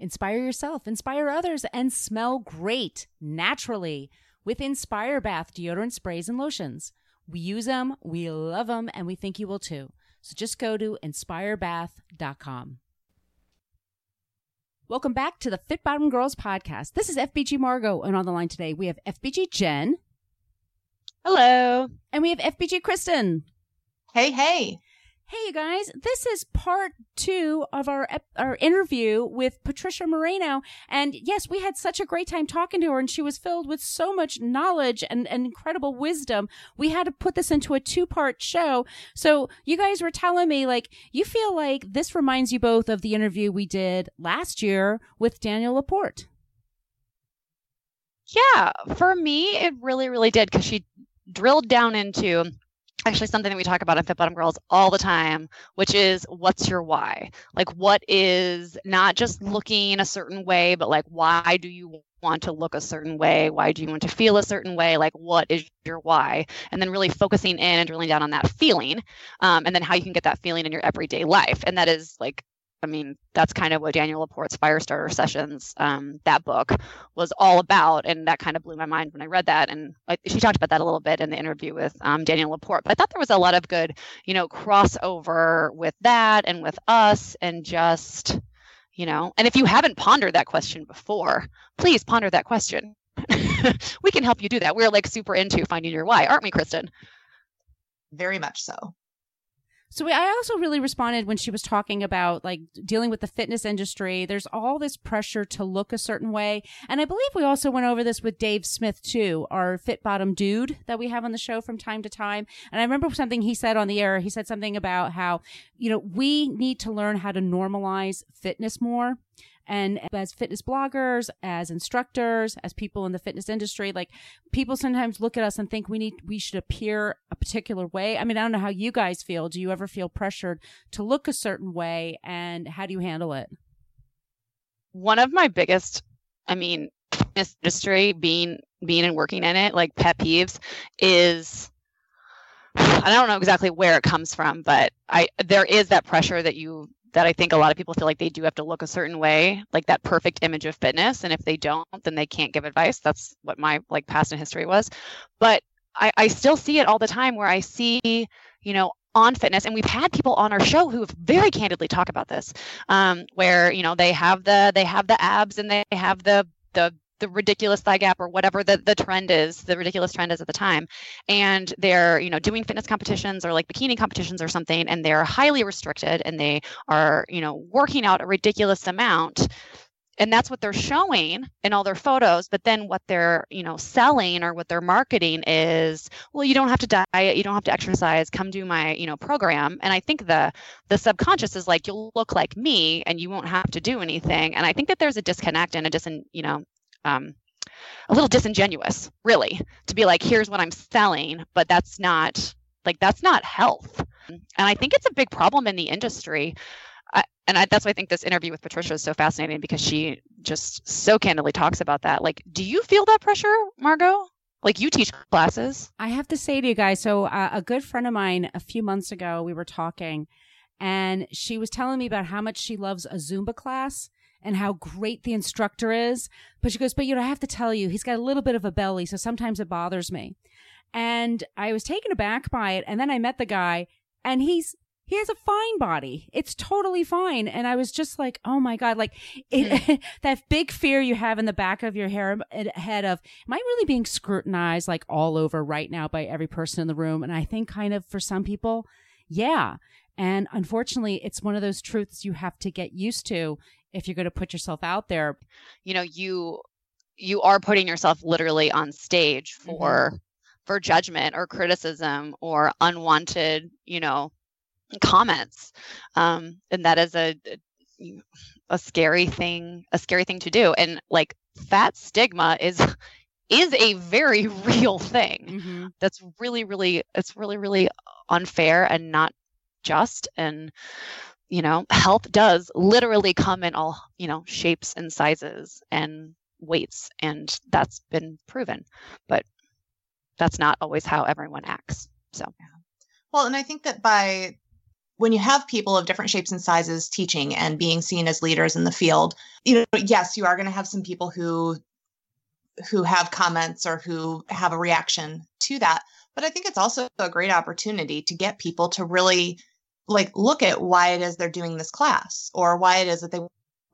Inspire yourself, inspire others, and smell great naturally with Inspire Bath deodorant sprays and lotions. We use them, we love them, and we think you will too. So just go to inspirebath.com. Welcome back to the Fit Bottomed Girls podcast. This is FBG Margot, and on the line today we have FBG Jen. Hello. And we have FBG Kristen. Hey, hey. Hey, you guys, this is part two of our our interview with Patricia Moreno. And yes, we had such a great time talking to her, and she was filled with so much knowledge and, and incredible wisdom. We had to put this into a two part show. So you guys were telling me, like, you feel like this reminds you both of the interview we did last year with Danielle Laporte. Yeah, for me, it really, really did because she drilled down into actually something that we talk about in Fit Bottomed Girls all the time, which is what's your why? Like, what is not just looking a certain way, but like, why do you want to look a certain way? Why do you want to feel a certain way? Like, what is your why? And then really focusing in and drilling down on that feeling, um, and then how you can get that feeling in your everyday life. And that is like I mean, that's kind of what Danielle Laporte's Firestarter Sessions, um, that book was all about. And that kind of blew my mind when I read that. And I, she talked about that a little bit in the interview with um, Danielle Laporte. But I thought there was a lot of good, you know, crossover with that and with us and just, you know, and if you haven't pondered that question before, please ponder that question. we can help you do that. We're like super into finding your why, aren't we, Kristen? Very much so. So I also really responded when she was talking about like dealing with the fitness industry. There's all this pressure to look a certain way. And I believe we also went over this with Dave Smith too, our fit bottom dude that we have on the show from time to time. And I remember something he said on the air. He said something about how, you know, we need to learn how to normalize fitness more and as fitness bloggers, as instructors, as people in the fitness industry, like people sometimes look at us and think we need, we should appear a particular way. I mean, I don't know how you guys feel. Do you ever feel pressured to look a certain way and how do you handle it? One of my biggest, I mean, industry being, being and working in it, like pet peeves is, I don't know exactly where it comes from, but I there is that pressure that you that I think a lot of people feel like they do have to look a certain way, like that perfect image of fitness. And if they don't, then they can't give advice. That's what my like past and history was. But I, I still see it all the time where I see, you know, on fitness and we've had people on our show who have very candidly talk about this um, where you know they have the they have the abs and they have the the the ridiculous thigh gap or whatever the, the trend is, the ridiculous trend is at the time. And they're, you know, doing fitness competitions or like bikini competitions or something, and they're highly restricted and they are, you know, working out a ridiculous amount. And that's what they're showing in all their photos. But then what they're, you know, selling or what they're marketing is, well, you don't have to diet, you don't have to exercise, come do my, you know, program. And I think the the subconscious is like, you'll look like me and you won't have to do anything. And I think that there's a disconnect and a dis, you know, um, a little disingenuous, really, to be like, here's what I'm selling, but that's not like that's not health. And I think it's a big problem in the industry. I, and I, that's why I think this interview with Patricia is so fascinating because she just so candidly talks about that. Like, do you feel that pressure, Margot? Like you teach classes. I have to say to you guys, so uh, a good friend of mine a few months ago, we were talking and she was telling me about how much she loves a Zumba class and how great the instructor is. But she goes, but you know, I have to tell you, he's got a little bit of a belly, so sometimes it bothers me. And I was taken aback by it. And then I met the guy and he's, he has a fine body. It's totally fine. And I was just like, oh my God, like it, hmm. that big fear you have in the back of your hair, head of, am I really being scrutinized like all over right now by every person in the room? And I think kind of for some people, yeah. And unfortunately, it's one of those truths you have to get used to if you're going to put yourself out there. You know you you are putting yourself literally on stage for mm-hmm. for judgment or criticism or unwanted you know comments. Um and that is a a scary thing a scary thing to do. And like fat stigma is is a very real thing. Mm-hmm. that's really really it's really really unfair and not just. And you know health does literally come in all you know shapes and sizes and weights and that's been proven. But that's not always how everyone acts so. Well and i think that by when you have people of different shapes and sizes teaching and being seen as leaders in the field you know yes you are going to have some people who who have comments or who have a reaction to that. But i think it's also a great opportunity to get people to really like look at why it is they're doing this class or why it is that they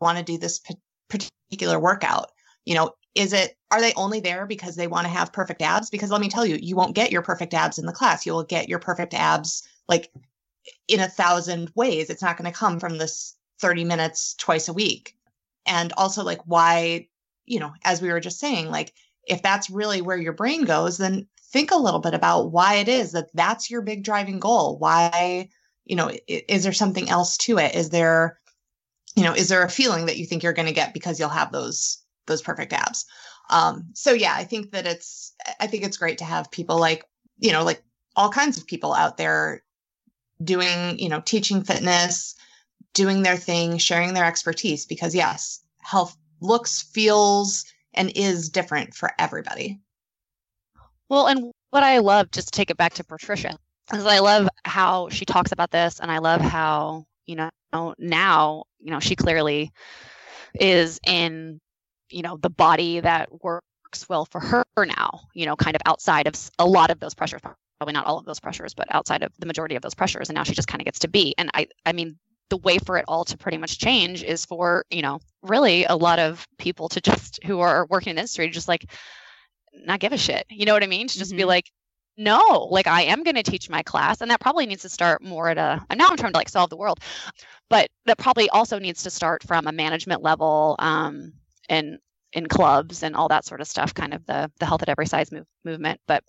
want to do this particular workout you know is it are they only there because they want to have perfect abs because let me tell you you won't get your perfect abs in the class you will get your perfect abs like in a thousand ways. It's not going to come from this 30 minutes twice a week. And also, like, why, you know, as we were just saying, like, if that's really where your brain goes, then think a little bit about why it is that that's your big driving goal. Why, you know, is there something else to it? Is there, you know, is there a feeling that you think you're going to get because you'll have those those perfect abs? Um, so yeah, I think that it's I think it's great to have people like, you know, like all kinds of people out there doing, you know, teaching fitness, doing their thing, sharing their expertise because yes, health looks, feels, and is different for everybody. Well, and what I love, just take it back to Patricia, is I love how she talks about this, and I love how, you know, now, you know, she clearly is in, you know, the body that works well for her now, you know, kind of outside of a lot of those pressures, probably not all of those pressures, but outside of the majority of those pressures. And now she just kind of gets to be. And I, I mean, the way for it all to pretty much change is for, you know, really a lot of people to just who are working in the industry, just like not give a shit. You know what I mean? To just mm-hmm. be like, no, like I am going to teach my class. And that probably needs to start more at a, and now I'm trying to like solve the world, but that probably also needs to start from a management level um, and in clubs and all that sort of stuff, kind of the, the health at every size move, movement. But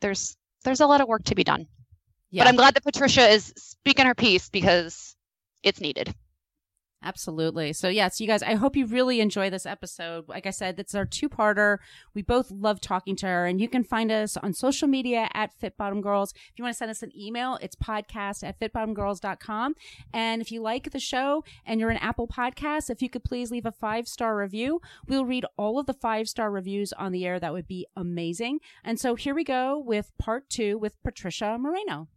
there's, there's a lot of work to be done. Yeah. But I'm glad that Patricia is speaking her piece because it's needed. Absolutely. So, yes, you guys, I hope you really enjoy this episode. Like I said, it's our two parter. We both love talking to her, and you can find us on social media at Fit Bottomed Girls. If you want to send us an email, it's podcast at fitbottomedgirls.com. And if you like the show and you're an Apple Podcast, if you could please leave a five star review, we'll read all of the five star reviews on the air. That would be amazing. And so, here we go with part two with Patricia Moreno.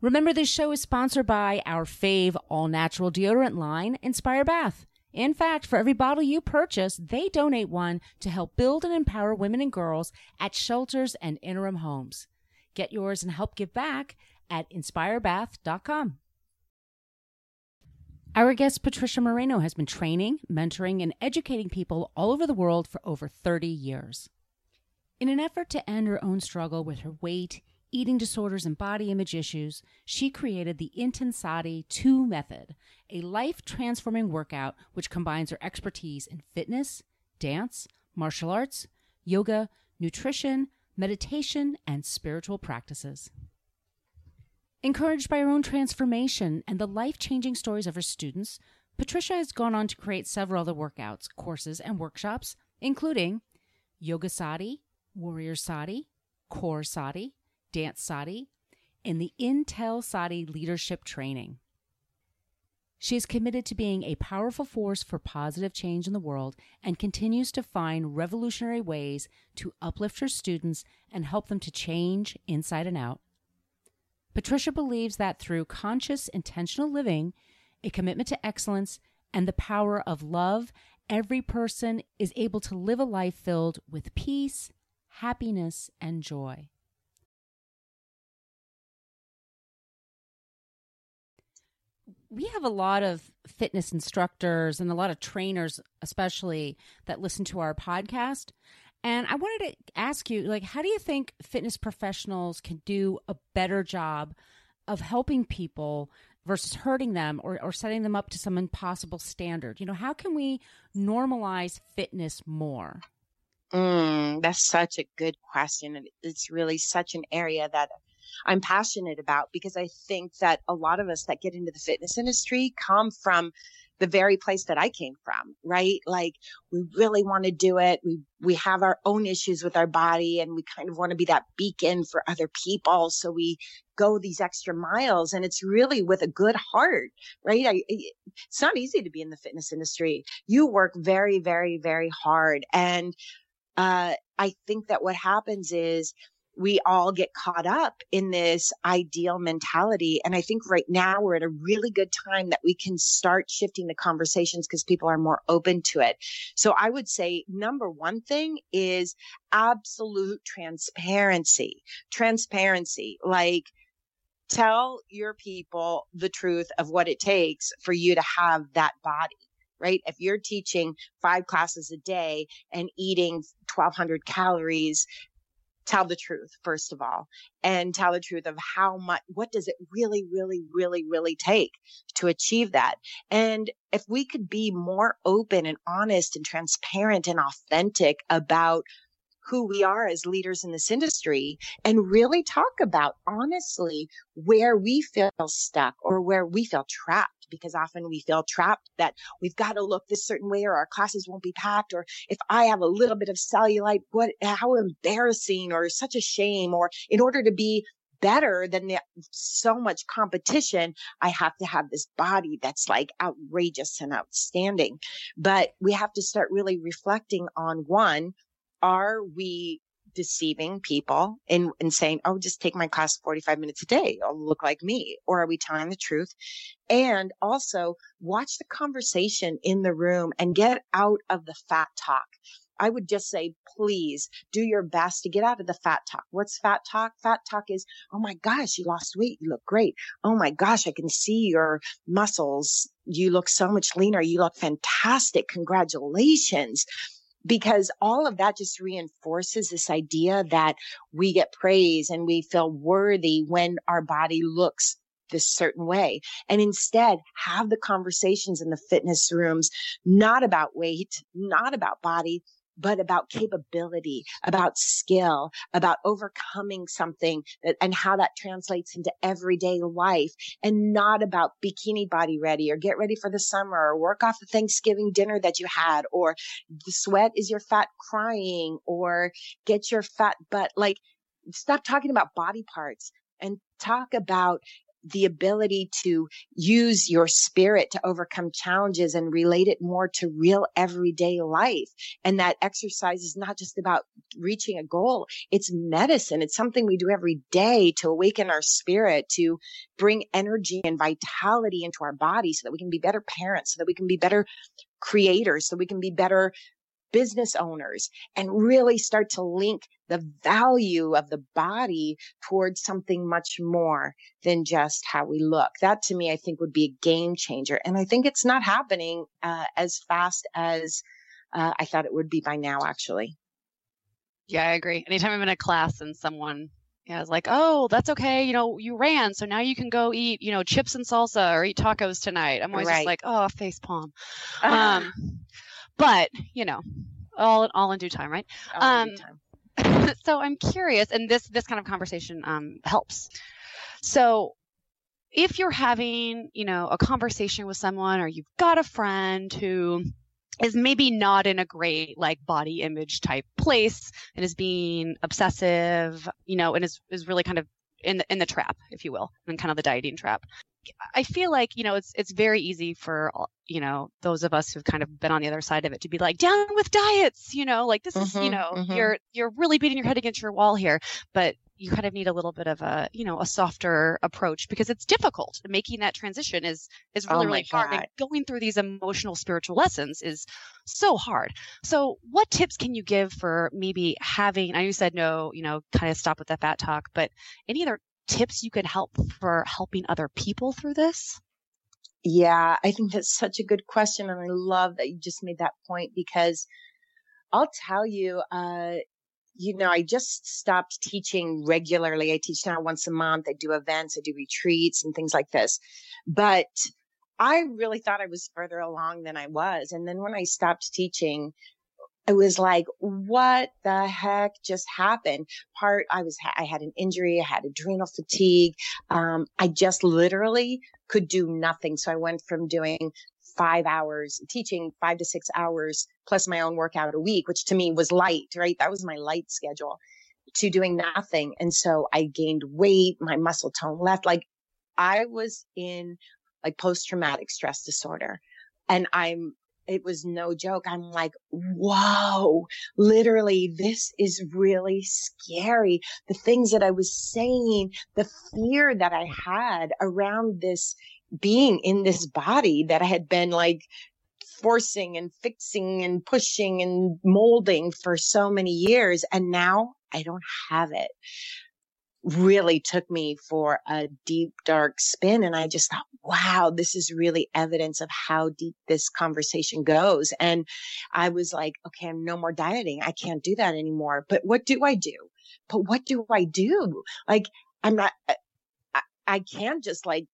Remember, this show is sponsored by our fave all natural deodorant line, Inspire Bath. In fact, for every bottle you purchase, they donate one to help build and empower women and girls at shelters and interim homes. Get yours and help give back at inspirebath.com. Our guest Patricia Moreno has been training, mentoring, and educating people all over the world for over 30 years. In an effort to end her own struggle with her weight, eating disorders, and body image issues, she created the Intensati 2 method, a life transforming workout which combines her expertise in fitness, dance, martial arts, yoga, nutrition, meditation, and spiritual practices. Encouraged by her own transformation and the life changing stories of her students, Patricia has gone on to create several other workouts, courses, and workshops, including Yoga Sati, Warrior Sati, Core Sati, Dance Sati, and the IntenSati Leadership Training. She is committed to being a powerful force for positive change in the world and continues to find revolutionary ways to uplift her students and help them to change inside and out. Patricia believes that through conscious, intentional living, a commitment to excellence, and the power of love, every person is able to live a life filled with peace, happiness, and joy. We have a lot of fitness instructors and a lot of trainers, especially that listen to our podcast. And I wanted to ask you, like, how do you think fitness professionals can do a better job of helping people versus hurting them or, or setting them up to some impossible standard? You know, how can we normalize fitness more? Mm, that's such a good question. It's really such an area that I'm passionate about because I think that a lot of us that get into the fitness industry come from the very place that I came from, right? Like we really want to do it. We, we have our own issues with our body and we kind of want to be that beacon for other people. So we go these extra miles and it's really with a good heart, right? I, it's not easy to be in the fitness industry. You work very, very, very hard. And, uh, I think that what happens is we all get caught up in this ideal mentality. And I think right now we're at a really good time that we can start shifting the conversations because people are more open to it. So I would say number one thing is absolute transparency. Transparency. Like, tell your people the truth of what it takes for you to have that body right? If you're teaching five classes a day and eating 1200 calories tell the truth first of all and tell the truth of how much what does it really really really really take to achieve that? And if we could be more open and honest and transparent and authentic about who we are as leaders in this industry and really talk about honestly where we feel stuck or where we feel trapped because often we feel trapped that we've got to look this certain way or our classes won't be packed. Or if I have a little bit of cellulite, what, how embarrassing or such a shame. Or in order to be better than the, so much competition, I have to have this body that's like outrageous and outstanding. But we have to start really reflecting on one, are we deceiving people and, and saying, oh, just take my class 45 minutes a day. I'll look like me. Or are we telling the truth? And also watch the conversation in the room and get out of the fat talk. I would just say, please do your best to get out of the fat talk. What's fat talk? Fat talk is, oh my gosh, you lost weight. You look great. Oh my gosh, I can see your muscles. You look so much leaner. You look fantastic. Congratulations because all of that just reinforces this idea that we get praise and we feel worthy when our body looks this certain way. And instead have the conversations in the fitness rooms not about weight not about body but about capability, about skill, about overcoming something that, and how that translates into everyday life and not about bikini body ready or get ready for the summer or work off the Thanksgiving dinner that you had or the sweat is your fat crying or get your fat butt. Like stop talking about body parts and talk about the ability to use your spirit to overcome challenges and relate it more to real everyday life. And that exercise is not just about reaching a goal. It's medicine. It's something we do every day to awaken our spirit, to bring energy and vitality into our body so that we can be better parents, so that we can be better creators, so we can be better business owners and really start to link the value of the body towards something much more than just how we look. That to me, I think would be a game changer. And I think it's not happening uh, as fast as uh, I thought it would be by now, actually. Yeah, I agree. Anytime I'm in a class and someone yeah, is like, oh, that's okay. You know, you ran, so now you can go eat, you know, chips and salsa or eat tacos tonight. I'm always right. just like, oh, face palm. Um, but you know, all all in due time, right? All Um, time. so I'm curious, and this this kind of conversation um, helps. So if you're having, you know, a conversation with someone, or you've got a friend who is maybe not in a great like body image type place and is being obsessive, you know, and is is really kind of in the in the trap, if you will, and kind of the dieting trap. I feel like you know it's it's very easy for you know those of us who've kind of been on the other side of it to be like down with diets, you know, like this mm-hmm, is you mm-hmm, know mm-hmm. you're you're really beating your head against your wall here, but you kind of need a little bit of a you know a softer approach because it's difficult. Making that transition is is really oh really hard and going through these emotional spiritual lessons is so hard. So what tips can you give for maybe having i know you said no you know kind of stop with the fat talk but any other tips you could help for helping other people through this? Yeah, I think that's such a good question. And I love that you just made that point because I'll tell you, uh, you know, I just stopped teaching regularly. I teach now once a month. I do events, I do retreats and things like this. But I really thought I was further along than I was. And then when I stopped teaching, I was like, what the heck just happened? Part, I was, I had an injury. I had adrenal fatigue. Um, I just literally could do nothing. So I went from doing five hours teaching five to six hours plus my own workout a week, which to me was light, right? That was my light schedule to doing nothing. And so I gained weight. My muscle tone left. Like I was in like post traumatic stress disorder and I'm it was no joke. I'm like, whoa, literally, this is really scary. The things that I was saying, the fear that I had around this being in this body that I had been like forcing and fixing and pushing and molding for so many years. And now I don't have it really took me for a deep, dark spin. And I just thought, wow, this is really evidence of how deep this conversation goes. And I was like, okay, I'm no more dieting. I can't do that anymore. But what do I do? But what do I do? Like, I'm not, uh, I, I can't just like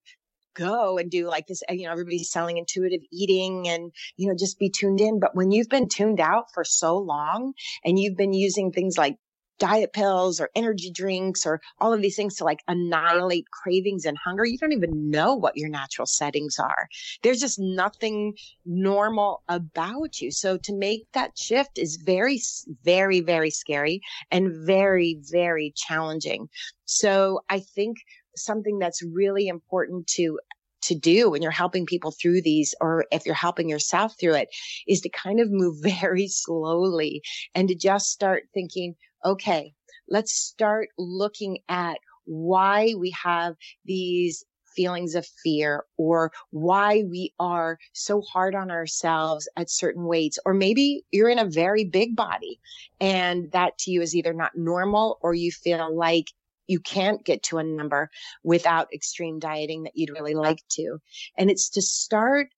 go and do like this, uh, you know, everybody's selling intuitive eating and, you know, just be tuned in. But when you've been tuned out for so long and you've been using things like diet pills or energy drinks or all of these things to like annihilate cravings and hunger, you don't even know what your natural settings are. There's just nothing normal about you. So to make that shift is very, very, very scary and very, very challenging. So I think something that's really important to to do when you're helping people through these, or if you're helping yourself through it, is to kind of move very slowly and to just start thinking, okay, let's start looking at why we have these feelings of fear or why we are so hard on ourselves at certain weights. Or maybe you're in a very big body and that to you is either not normal or you feel like you can't get to a number without extreme dieting that you'd really like to. And it's to start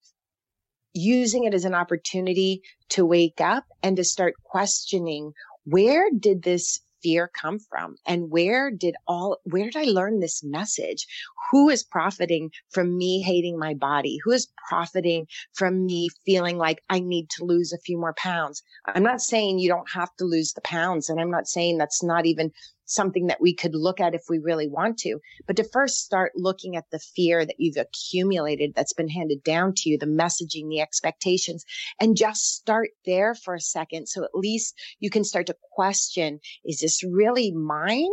using it as an opportunity to wake up and to start questioning where did this fear come from? And where did all where did i learn this message? Who is profiting from me hating my body? Who is profiting from me feeling like i need to lose a few more pounds? I'm not saying you don't have to lose the pounds and i'm not saying that's not even something that we could look at if we really want to. But to first start looking at the fear that you've accumulated that's been handed down to you, the messaging, the expectations, and just start there for a second. So at least you can start to question, is this really mine?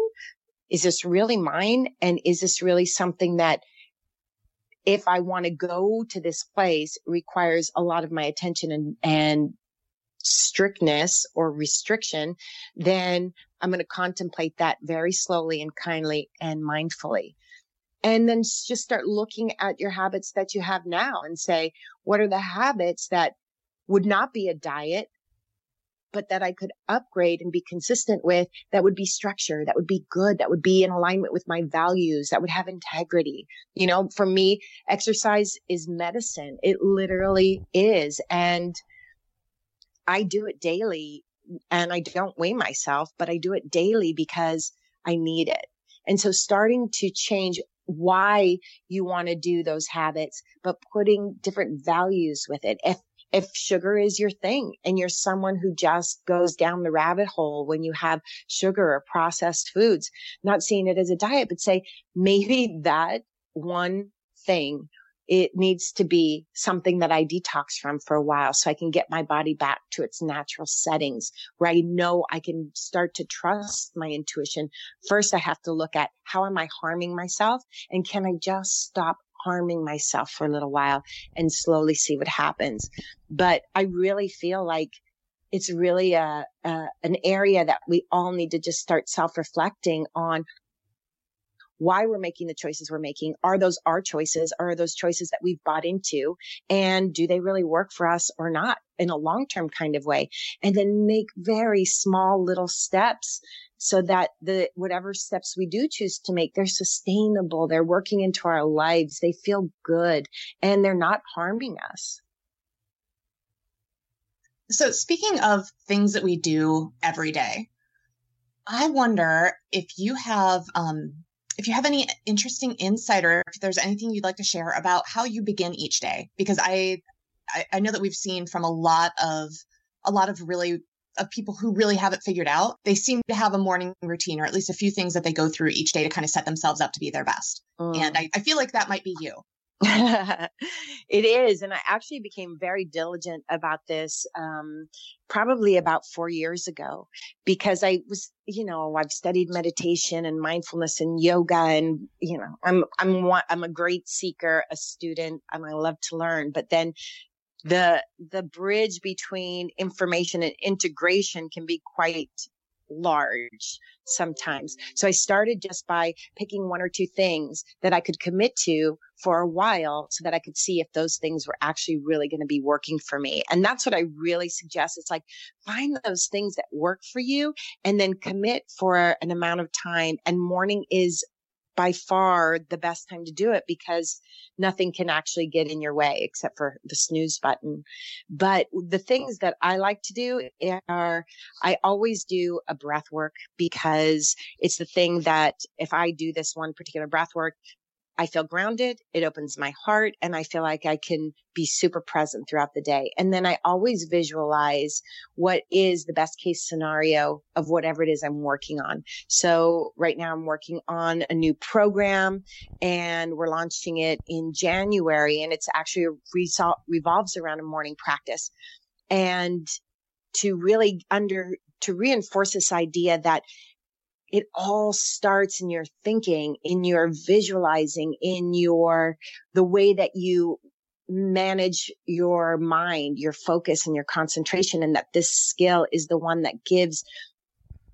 Is this really mine? And is this really something that if I want to go to this place requires a lot of my attention and, and strictness or restriction, then I'm going to contemplate that very slowly and kindly and mindfully. And then just start looking at your habits that you have now and say, what are the habits that would not be a diet, but that I could upgrade and be consistent with that would be structure, that would be good, that would be in alignment with my values, that would have integrity. You know, for me, exercise is medicine. It literally is. And I do it daily and I don't weigh myself, but I do it daily because I need it. And so starting to change why you want to do those habits, but putting different values with it. If if sugar is your thing and you're someone who just goes down the rabbit hole when you have sugar or processed foods, not seeing it as a diet, but say maybe that one thing it needs to be something that I detox from for a while so I can get my body back to its natural settings where I know I can start to trust my intuition. First, I have to look at how am I harming myself and can I just stop harming myself for a little while and slowly see what happens. But I really feel like it's really a, a, an area that we all need to just start self reflecting on why we're making the choices we're making. Are those our choices? Are those choices that we've bought into? And do they really work for us or not in a long term kind of way? And then make very small little steps so that the whatever steps we do choose to make, they're sustainable, they're working into our lives, they feel good, and they're not harming us. So, speaking of things that we do every day, I wonder if you have um, if you have any interesting insight or if there's anything you'd like to share about how you begin each day, because I, I, I know that we've seen from a lot of, a lot of really of people who really have it figured out, they seem to have a morning routine or at least a few things that they go through each day to kind of set themselves up to be their best. Mm. And I, I feel like that might be you. it is. And I actually became very diligent about this um, probably about four years ago because I was, you know, I've studied meditation and mindfulness and yoga and, you know, I'm, I'm, I'm a great seeker, a student, and I love to learn. But then the, the bridge between information and integration can be quite large sometimes. So I started just by picking one or two things that I could commit to for a while so that I could see if those things were actually really going to be working for me. And that's what I really suggest. It's like find those things that work for you and then commit for an amount of time. And morning is by far the best time to do it because nothing can actually get in your way except for the snooze button. But the things that I like to do are I always do a breath work because it's the thing that if I do this one particular breath work, I feel grounded. It opens my heart and I feel like I can be super present throughout the day. And then I always visualize what is the best case scenario of whatever it is I'm working on. So right now I'm working on a new program and we're launching it in January and it's actually resol- revolves around a morning practice. And to really under, to reinforce this idea that it all starts in your thinking, in your visualizing, in your, the way that you manage your mind, your focus and your concentration. And that this skill is the one that gives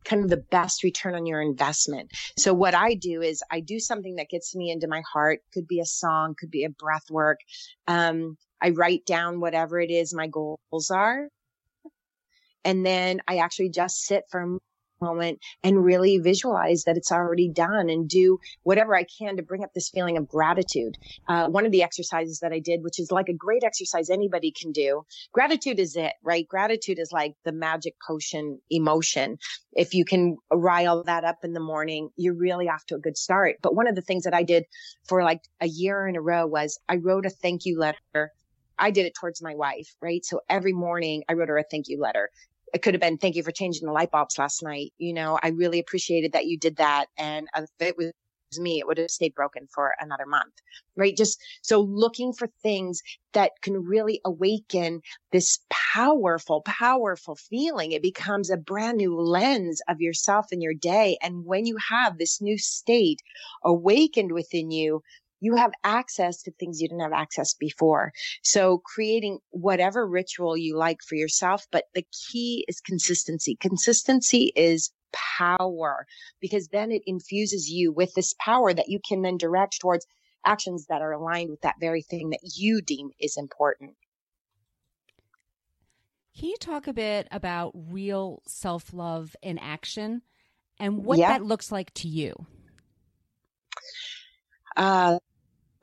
kind of the best return on your investment. So what I do is I do something that gets me into my heart. Could be a song, could be a breath work. Um, I write down whatever it is my goals are. And then I actually just sit for moment and really visualize that it's already done and do whatever I can to bring up this feeling of gratitude. Uh, one of the exercises that I did, which is like a great exercise anybody can do. Gratitude is it, right? Gratitude is like the magic potion emotion. If you can rile that up in the morning, you're really off to a good start. But one of the things that I did for like a year in a row was I wrote a thank you letter I did it towards my wife, right? So every morning I wrote her a thank you letter it could have been thank you for changing the light bulbs last night. You know i really appreciated that you did that and if it was me it would have stayed broken for another month right? Just so looking for things that can really awaken this powerful powerful feeling. It becomes a brand new lens of yourself and your day and when you have this new state awakened within you you have access to things you didn't have access before. So creating whatever ritual you like for yourself, but the key is consistency. Consistency is power because then it infuses you with this power that you can then direct towards actions that are aligned with that very thing that you deem is important. Can you talk a bit about real self love in action and what yeah. that looks like to you? Uh,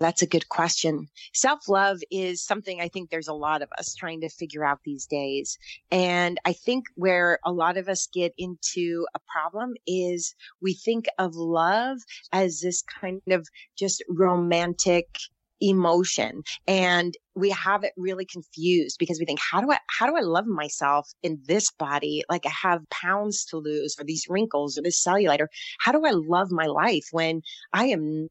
that's a good question. Self love is something I think there's a lot of us trying to figure out these days. And I think where a lot of us get into a problem is we think of love as this kind of just romantic emotion and we have it really confused because we think how do i how do i love myself in this body like i have pounds to lose or these wrinkles or this cellulite or how do i love my life when i am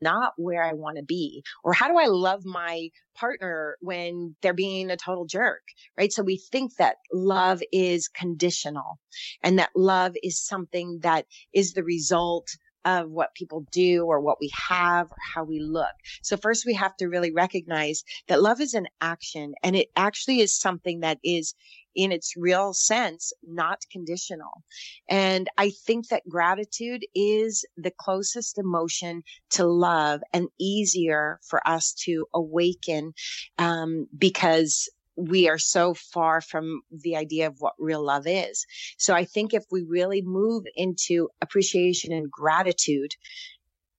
not where I want to be? Or how do I love my partner when they're being a total jerk? Right. So we think that love is conditional and that love is something that is the result of what people do or what we have or how we look. So first we have to really recognize that love is an action and it actually is something that is in its real sense, not conditional. And I think that gratitude is the closest emotion to love and easier for us to awaken um, because we are so far from the idea of what real love is. So I think if we really move into appreciation and gratitude,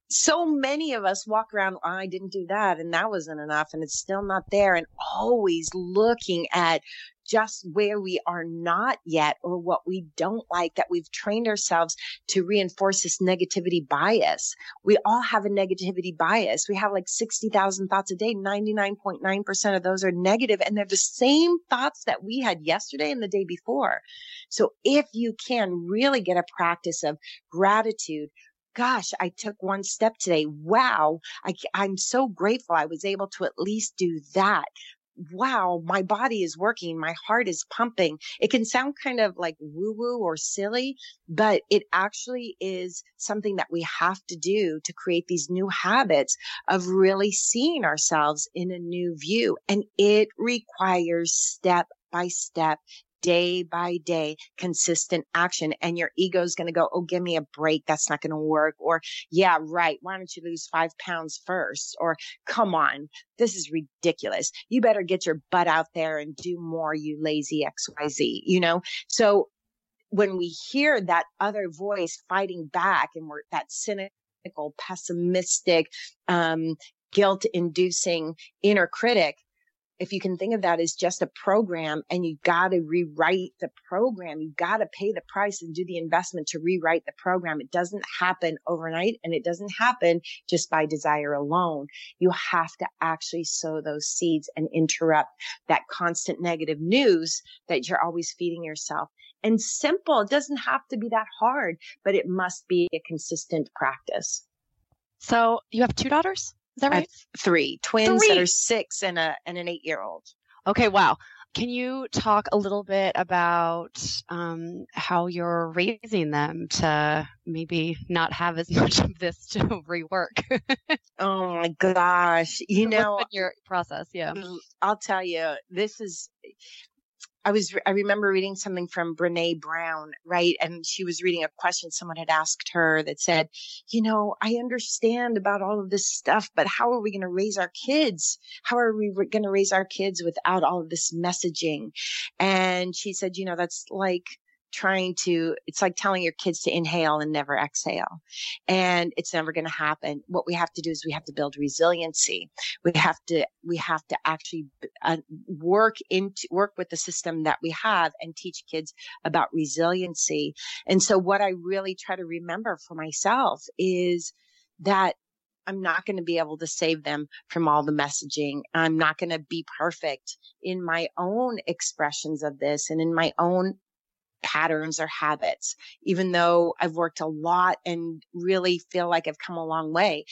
so many of us walk around, oh, I didn't do that and that wasn't enough and it's still not there and always looking at just where we are not yet or what we don't like that we've trained ourselves to reinforce this negativity bias. We all have a negativity bias. We have like 60,000 thoughts a day. 99.9% of those are negative and they're the same thoughts that we had yesterday and the day before. So if you can really get a practice of gratitude, gosh, I took one step today. Wow. I, I'm so grateful I was able to at least do that. Wow, my body is working. My heart is pumping. It can sound kind of like woo woo or silly, but it actually is something that we have to do to create these new habits of really seeing ourselves in a new view. And it requires step by step day by day, consistent action. And your ego is going to go, Oh, give me a break. That's not going to work. Or, yeah, right. Why don't you lose five pounds first? Or, come on. This is ridiculous. You better get your butt out there and do more, you lazy XYZ, you know? So when we hear that other voice fighting back and we're that cynical, pessimistic, um, guilt inducing inner critic, if you can think of that as just a program and you got to rewrite the program, you got to pay the price and do the investment to rewrite the program. It doesn't happen overnight and it doesn't happen just by desire alone. You have to actually sow those seeds and interrupt that constant negative news that you're always feeding yourself. And simple. It doesn't have to be that hard, but it must be a consistent practice. So you have two daughters? Is that right? three twins three. that are six and a and an eight year old. Okay, wow. Can you talk a little bit about um, how you're raising them to maybe not have as much of this to rework? oh my gosh! You know your process, yeah. I'll tell you, this is I was, I remember reading something from Brene Brown, right? And she was reading a question someone had asked her that said, you know, I understand about all of this stuff, but how are we going to raise our kids? How are we going to raise our kids without all of this messaging? And she said, you know, that's like, trying to, it's like telling your kids to inhale and never exhale. And it's never going to happen. What we have to do is we have to build resiliency. We have to, we have to actually uh, work into, work with the system that we have and teach kids about resiliency. And so what I really try to remember for myself is that I'm not going to be able to save them from all the messaging. I'm not going to be perfect in my own expressions of this and in my own patterns or habits, even though I've worked a lot and really feel like I've come a long way.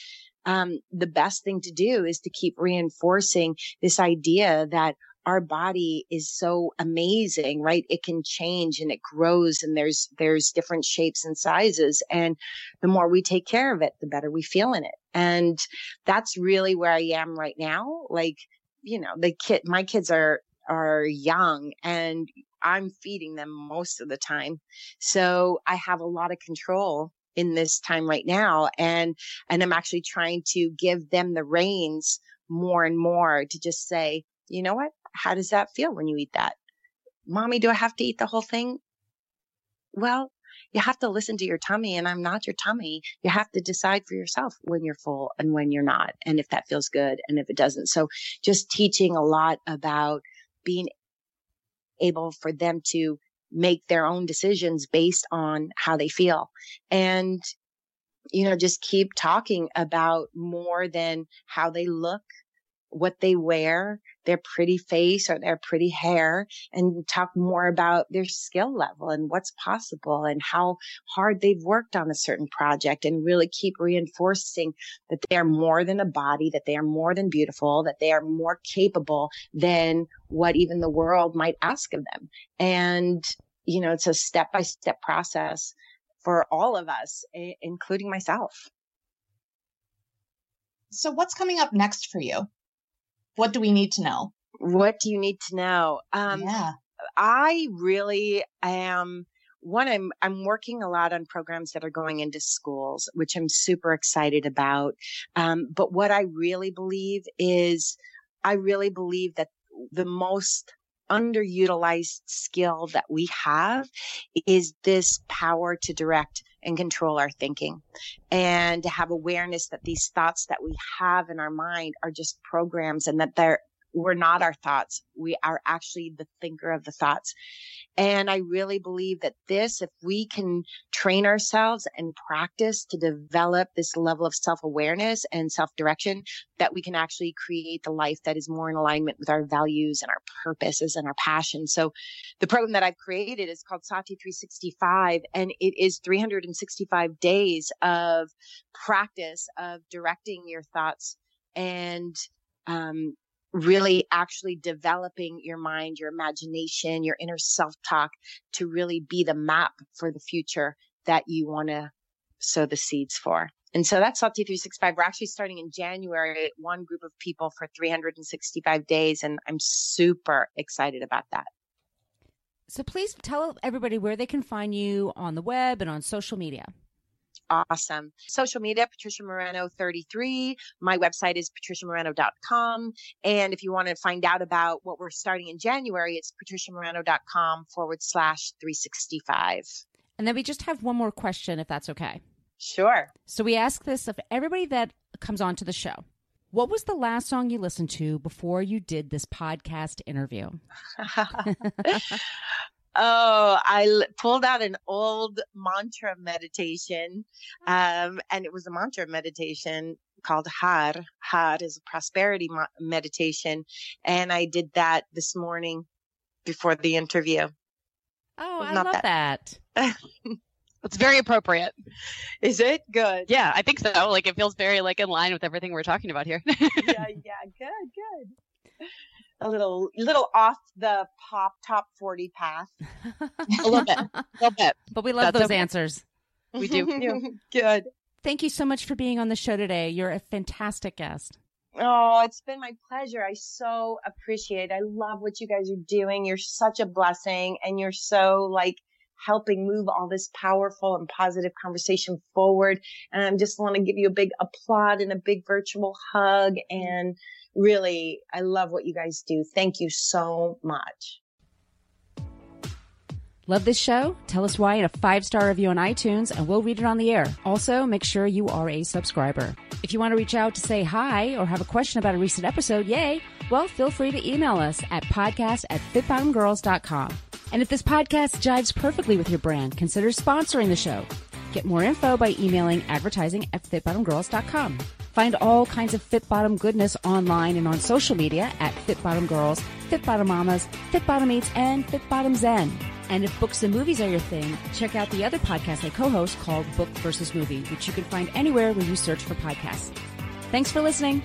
Um, the best thing to do is to keep reinforcing this idea that our body is so amazing, right? It can change and it grows and there's, there's different shapes and sizes. And the more we take care of it, the better we feel in it. And that's really where I am right now. Like, you know, the kid, my kids are, are young and I'm feeding them most of the time. So I have a lot of control in this time right now. And, and I'm actually trying to give them the reins more and more to just say, you know what? How does that feel when you eat that? Mommy, do I have to eat the whole thing? Well, you have to listen to your tummy and I'm not your tummy. You have to decide for yourself when you're full and when you're not. And if that feels good and if it doesn't. So just teaching a lot about being able for them to make their own decisions based on how they feel. And, you know, just keep talking about more than how they look, what they wear, their pretty face or their pretty hair and talk more about their skill level and what's possible and how hard they've worked on a certain project and really keep reinforcing that they are more than a body, that they are more than beautiful, that they are more capable than what even the world might ask of them. And, you know, it's a step by step process for all of us, including myself. So, what's coming up next for you? What do we need to know? What do you need to know? Um, yeah. I really am one I'm I'm working a lot on programs that are going into schools, which I'm super excited about. Um, but what I really believe is, I really believe that the most underutilized skill that we have is this power to direct and control our thinking and to have awareness that these thoughts that we have in our mind are just programs and that they're we're not our thoughts. We are actually the thinker of the thoughts. And I really believe that this, if we can train ourselves and practice to develop this level of self awareness and self direction, that we can actually create the life that is more in alignment with our values and our purposes and our passion. So the program that I've created is called Sati 365 and it is 365 days of practice of directing your thoughts and um, really actually developing your mind, your imagination, your inner self talk to really be the map for the future that you want to sow the seeds for. And so that's Sati 365. We're actually starting in January, one group of people for 365 days. And I'm super excited about that. So please tell everybody where they can find you on the web and on social media awesome. Social media, Patricia Moreno 33. My website is patriciamoreno.com. And if you want to find out about what we're starting in January, it's patriciamoreno.com forward slash 365. And then we just have one more question, if that's okay. Sure. So we ask this of everybody that comes on to the show. What was the last song you listened to before you did this podcast interview? Oh, I l- pulled out an old mantra meditation. Um, and it was a mantra meditation called Har. Har is a prosperity mo- meditation. And I did that this morning before the interview. Oh, I love that. that. it's very appropriate. Is it good? Yeah, I think so. Like it feels very like in line with everything we're talking about here. yeah, yeah, good, good a little little off the pop top 40 path. A little bit a little bit but we love That's those okay. answers. We do. Good. Thank you so much for being on the show today. You're a fantastic guest. Oh it's been my pleasure. I so appreciate it. i love what you guys are doing. You're such a blessing and you're so like helping move all this powerful and positive conversation forward and i just want to give you a big applaud and a big virtual hug and really, I love what you guys do. Thank you so much. Love this show? Tell us why in a five star review on iTunes and we'll read it on the air. Also, make sure you are a subscriber. If you want to reach out to say hi or have a question about a recent episode, yay, well, feel free to email us at podcast at fitbottomedgirls.com. And if this podcast jives perfectly with your brand, consider sponsoring the show. Get more info by emailing advertising at fitbottomedgirls.com. Find all kinds of Fit Bottomed goodness online and on social media at Fit Bottomed Girls, Fit Bottomed Mamas, Fit Bottomed Eats, and Fit Bottomed Zen. And if books and movies are your thing, check out the other podcast I co-host called Book versus Movie, which you can find anywhere where you search for podcasts. Thanks for listening.